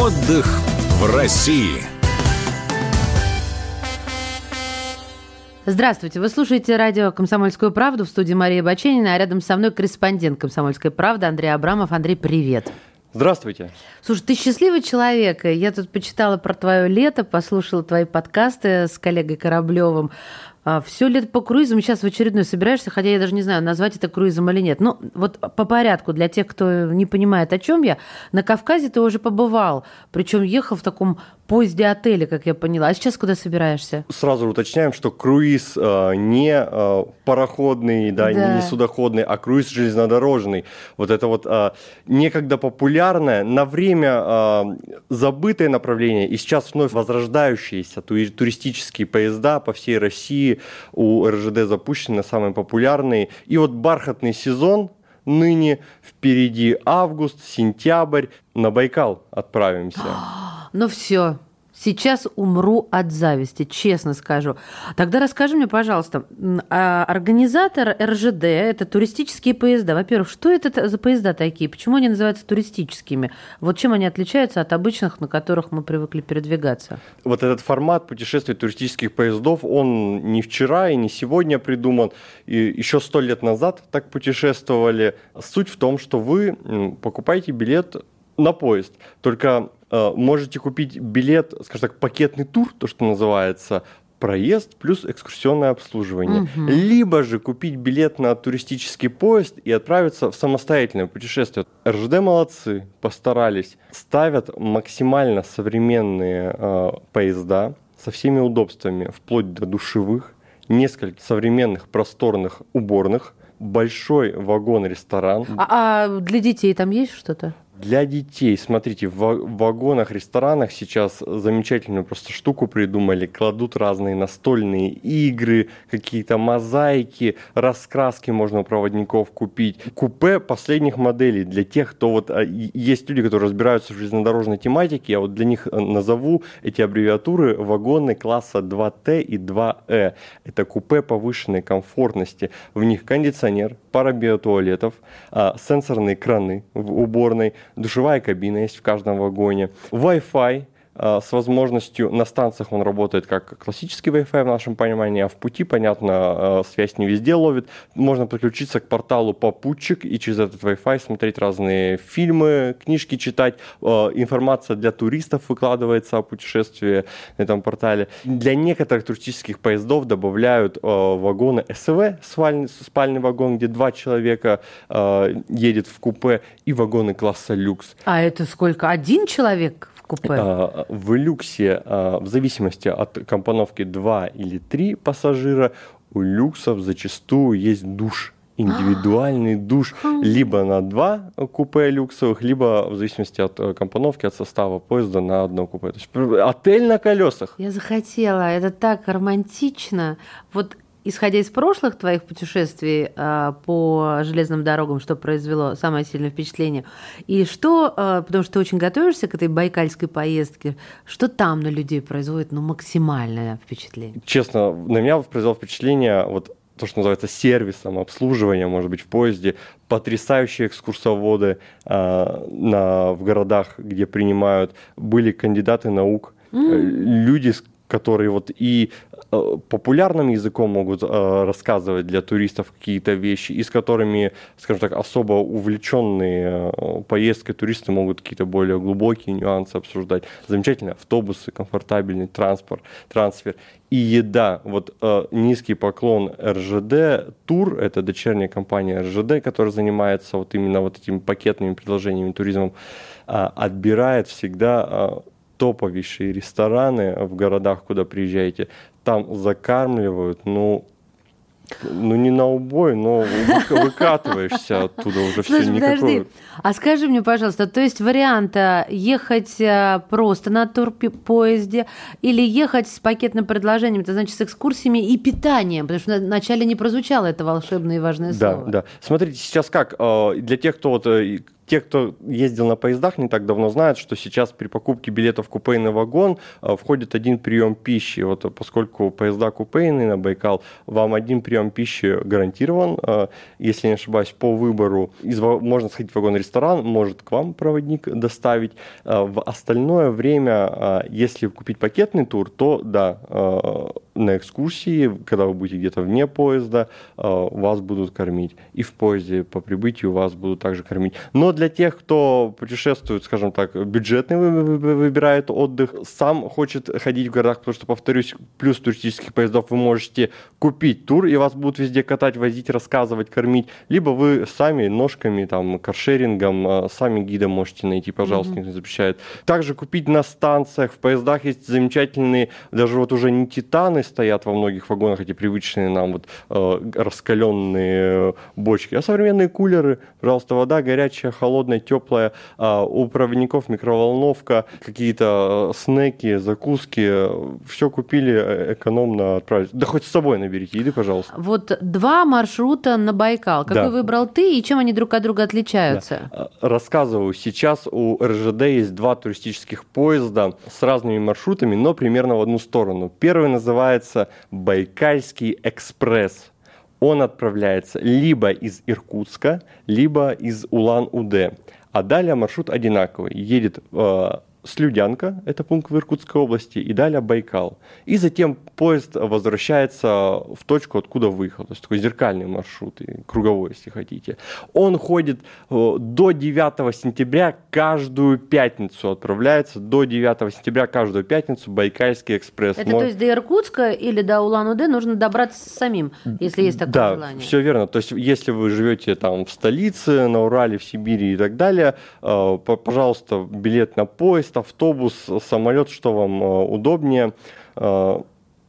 Отдых в России. Здравствуйте, вы слушаете радио «Комсомольскую правду» в студии Мария Баченина, а рядом со мной корреспондент «Комсомольской правды» Андрей Абрамов. Андрей, привет. Здравствуйте. Слушай, ты счастливый человек. Я тут почитала про твое лето, послушала твои подкасты с коллегой Кораблевым. А, Все лето по круизам, сейчас в очередной собираешься, хотя я даже не знаю, назвать это круизом или нет. Ну, вот по порядку, для тех, кто не понимает, о чем я, на Кавказе ты уже побывал, причем ехал в таком поезде отеля, как я поняла. А сейчас куда собираешься? Сразу уточняем, что круиз э, не э, пароходный, да, Да. не судоходный, а круиз железнодорожный. Вот это вот э, некогда популярное, на время э, забытое направление, и сейчас вновь возрождающиеся тури- туристические поезда по всей России у РЖД запущены, самые популярные. И вот бархатный сезон ныне впереди август, сентябрь, на Байкал отправимся. Ну все, сейчас умру от зависти, честно скажу. Тогда расскажи мне, пожалуйста, а организатор РЖД, это туристические поезда. Во-первых, что это за поезда такие? Почему они называются туристическими? Вот чем они отличаются от обычных, на которых мы привыкли передвигаться? вот этот формат путешествий туристических поездов, он не вчера и не сегодня придуман. И еще сто лет назад так путешествовали. Суть в том, что вы покупаете билет на поезд. Только э, можете купить билет, скажем так, пакетный тур, то, что называется, проезд плюс экскурсионное обслуживание. Либо же купить билет на туристический поезд и отправиться в самостоятельное путешествие. РЖД молодцы, постарались. Ставят максимально современные э, поезда со всеми удобствами, вплоть до душевых, несколько современных просторных уборных, большой вагон-ресторан. А, а для детей там есть что-то? Для детей, смотрите, в ва- вагонах, ресторанах сейчас замечательную просто штуку придумали. Кладут разные настольные игры, какие-то мозаики, раскраски можно у проводников купить. Купе последних моделей для тех, кто вот... а, Есть люди, которые разбираются в железнодорожной тематике, я вот для них э, назову эти аббревиатуры вагоны класса 2Т и 2Э. Это купе повышенной комфортности. В них кондиционер, пара биотуалетов, а, сенсорные краны в уборной, душевая кабина есть в каждом вагоне, Wi-Fi с возможностью, на станциях он работает как классический Wi-Fi в нашем понимании, а в пути, понятно, а, связь не везде ловит. Можно подключиться к порталу Попутчик и через этот Wi-Fi смотреть разные фильмы, книжки читать. А, Информация для туристов выкладывается о путешествии на этом портале. Для некоторых туристических поездов добавляют а, вагоны СВ, спальный, вагон, где два человека а, едет в купе, и вагоны класса люкс. А это сколько? Один человек купе? А, В люксе, а, в зависимости от компоновки 2 или 3 пассажира, у люксов зачастую есть душ индивидуальный душ либо на два купе люксовых, либо в зависимости от э, компоновки, от состава поезда на одно купе. То есть пр- отель на колесах. Я захотела, это так романтично. Вот исходя из прошлых твоих путешествий а, по железным дорогам, что произвело самое сильное впечатление, и что, а, потому что ты очень готовишься к этой байкальской поездке, что там на людей производит ну, максимальное впечатление? Честно, на меня произвело впечатление вот то, что называется сервисом, обслуживанием, может быть, в поезде. Потрясающие экскурсоводы а, на, в городах, где принимают. Были кандидаты наук, э, люди, которые вот и э, популярным языком могут э, рассказывать для туристов какие-то вещи, и с которыми, скажем так, особо увлеченные э, поездкой туристы могут какие-то более глубокие нюансы обсуждать. Замечательно, автобусы, комфортабельный транспорт, трансфер и еда. Вот э, низкий поклон РЖД Тур, это дочерняя компания РЖД, которая занимается вот именно вот этими пакетными предложениями туризмом, а, отбирает всегда а, топовейшие рестораны в городах, куда приезжаете. Там закармливают, ну, ну не на убой, но выка- выкатываешься оттуда уже все Слушай, подожди, никакого. а скажи мне, пожалуйста, то есть вариант а, ехать а, просто на турпоезде или ехать с пакетным предложением, это значит с экскурсиями и питанием, потому что вначале не прозвучало это волшебное и важное Да, слово. да. Смотрите, сейчас как, э, для тех, кто вот э, те, кто ездил на поездах не так давно, знают, что сейчас при покупке билетов в купейный вагон э, входит один прием пищи. Вот э, поскольку поезда купейные на Байкал, вам один прием пищи гарантирован. Э, если не ошибаюсь, по выбору из, можно сходить в вагон-ресторан, может к вам проводник доставить. В остальное время, если купить пакетный тур, то да, на экскурсии, когда вы будете где-то вне поезда, вас будут кормить. И в поезде по прибытию вас будут также кормить. Но для тех, кто путешествует, скажем так, бюджетный выбирает отдых, сам хочет ходить в городах, потому что, повторюсь, плюс туристических поездов вы можете купить тур, и вас будут везде катать, возить, рассказывать, кормить, либо вы сами ножками, там, каршерингом, а, сами гида можете найти, пожалуйста, mm-hmm. никто не запрещает. Также купить на станциях, в поездах есть замечательные, даже вот уже не титаны стоят во многих вагонах, эти привычные нам вот э, раскаленные бочки, а современные кулеры, пожалуйста, вода горячая, холодная, теплая. А у проводников микроволновка, какие-то э, снеки, закуски. Все купили э, экономно отправили. Да хоть с собой наберите еды, пожалуйста. Вот два маршрута на Байкал. Какой да. выбрал ты и чем они друг от друга отличаются? Да. Рассказываю. Сейчас у РЖД есть два туристических поезда с разными маршрутами, но примерно в одну сторону. Первый называется Байкальский экспресс он отправляется либо из Иркутска, либо из Улан-Удэ. А далее маршрут одинаковый. Едет э, Слюдянка, это пункт в Иркутской области, и далее Байкал. И затем поезд возвращается в точку, откуда выехал. То есть такой зеркальный маршрут, круговой, если хотите. Он ходит э, до 9 сентября каждую пятницу, отправляется до 9 сентября каждую пятницу Байкальский экспресс. Это Мож... то есть до Иркутска или до Улан-Удэ нужно добраться самим, если есть такое да, желание? Да, все верно. То есть если вы живете там в столице, на Урале, в Сибири и так далее, э, пожалуйста, билет на поезд, поезд, автобус, самолет, что вам э, удобнее. Э,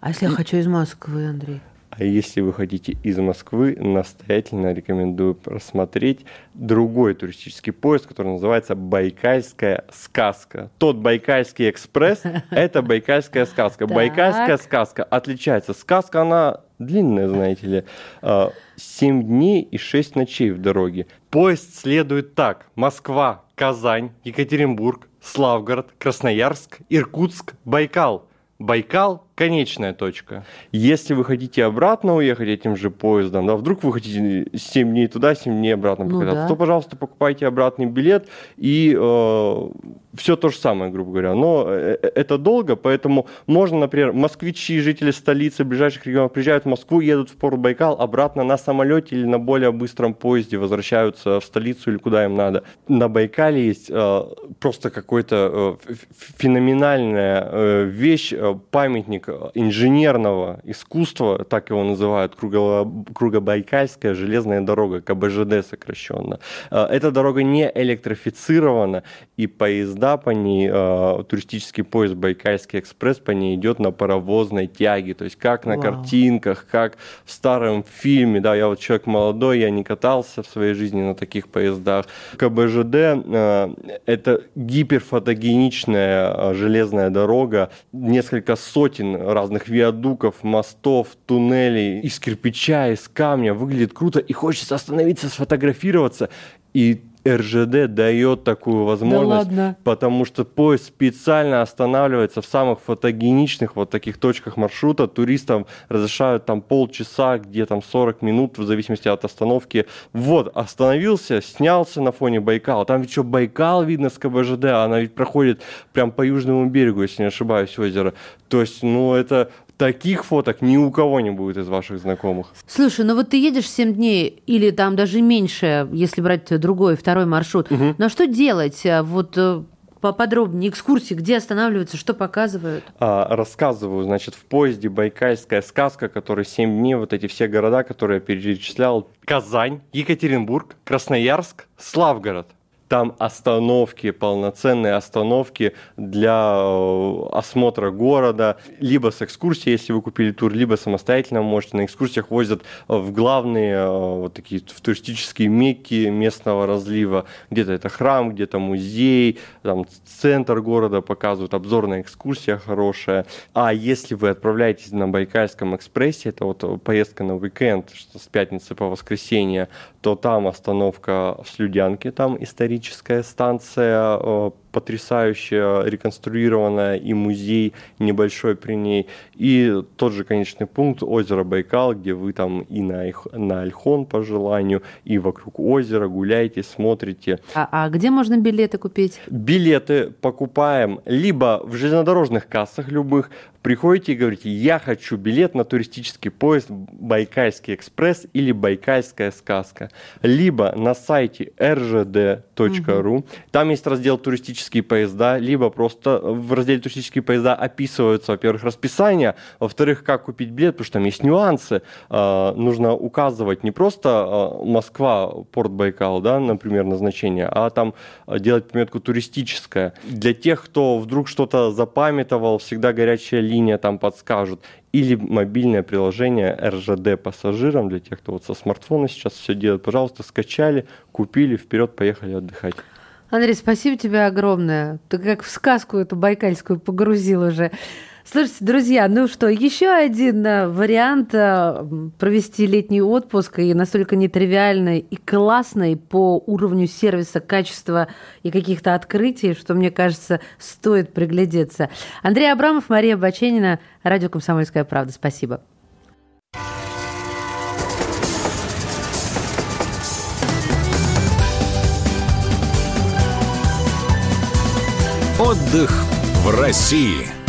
а если я хочу из Москвы, Андрей? А если вы хотите из Москвы, настоятельно рекомендую просмотреть другой туристический поезд, который называется «Байкальская сказка». Тот «Байкальский экспресс» — это «Байкальская сказка». «Байкальская сказка» отличается. Сказка, она длинная, знаете ли. Э, семь дней и шесть ночей в дороге. Поезд следует так. Москва, Казань, Екатеринбург, Славгород, Красноярск, Иркутск, Байкал. Байкал – конечная точка. Если вы хотите обратно уехать этим же поездом, да, вдруг вы хотите 7 дней туда, 7 дней обратно ну покататься, да. то, пожалуйста, покупайте обратный билет и э, все то же самое, грубо говоря. Но э, э, это долго, поэтому можно, например, москвичи, жители столицы, ближайших регионов приезжают в Москву, едут в порт Байкал, обратно на самолете или на более быстром поезде возвращаются в столицу или куда им надо. На Байкале есть э, просто какой-то э, феноменальная э, вещь, э, памятник инженерного искусства, так его называют, Кругобайкальская железная дорога, КБЖД сокращенно. Э, эта дорога не электрифицирована, и поезда по ней, э, туристический поезд Байкальский экспресс по ней идет на паровозной тяге, то есть как на Вау. картинках, как в старом фильме, да, я вот человек молодой, я не катался в своей жизни на таких поездах. КБЖД э, это гиперфотогеничная железная дорога, несколько сотен разных виадуков, мостов, туннелей из кирпича, из камня. Выглядит круто, и хочется остановиться, сфотографироваться. И РЖД дает такую возможность, да потому что поезд специально останавливается в самых фотогеничных вот таких точках маршрута. Туристам разрешают там полчаса, где там 40 минут, в зависимости от остановки. Вот, остановился, снялся на фоне Байкала. Там ведь что, Байкал видно с КБЖД, она ведь проходит прям по южному берегу, если не ошибаюсь, озеро. То есть, ну, это таких фоток ни у кого не будет из ваших знакомых. Слушай, ну вот ты едешь 7 дней или там даже меньше, если брать другой, второй маршрут. Угу. Но что делать? А Вот э, поподробнее экскурсии, где останавливаются, что показывают? А, рассказываю, значит, в поезде Байкальская сказка, который 7 дней, вот эти все города, которые я перечислял, Казань, Екатеринбург, Красноярск, Славгород – там остановки, полноценные остановки для э, осмотра города, либо с экскурсией, если вы купили тур, либо самостоятельно можете. На экскурсиях возят в главные э, вот такие в туристические мекки местного разлива. Где-то это храм, где-то музей, там центр города показывают, обзорная экскурсия хорошая. А если вы отправляетесь на Байкальском экспрессе, это вот поездка на уикенд, что с пятницы по воскресенье, то там остановка в Слюдянке, там историческая космическая станция э, потрясающая, реконструированная, и музей небольшой при ней, и тот же конечный пункт озеро Байкал, где вы там и на, на Альхон по желанию, и вокруг озера гуляете, смотрите. А, а где можно билеты купить? Билеты покупаем либо в железнодорожных кассах любых, приходите и говорите, я хочу билет на туристический поезд Байкальский экспресс или Байкальская сказка, либо на сайте rgd.ru, угу. там есть раздел туристические поезда, либо просто в разделе туристические поезда описываются, во-первых, расписание, во-вторых, как купить билет, потому что там есть нюансы, э, нужно указывать не просто э, Москва, порт Байкал, да, например, назначение, а там делать пометку туристическая. Для тех, кто вдруг что-то запамятовал, всегда горячая линия там подскажут, или мобильное приложение РЖД пассажирам, для тех, кто вот со смартфона сейчас все делает, пожалуйста, скачали, купили, вперед, поехали отдыхать. Андрей, спасибо тебе огромное. Ты как в сказку эту байкальскую погрузил уже. Слушайте, друзья, ну что, еще один э, вариант э, провести летний отпуск и настолько нетривиальный и классный по уровню сервиса, качества и каких-то открытий, что, мне кажется, стоит приглядеться. Андрей Абрамов, Мария Баченина, Радио «Комсомольская правда». Спасибо. Отдых в России.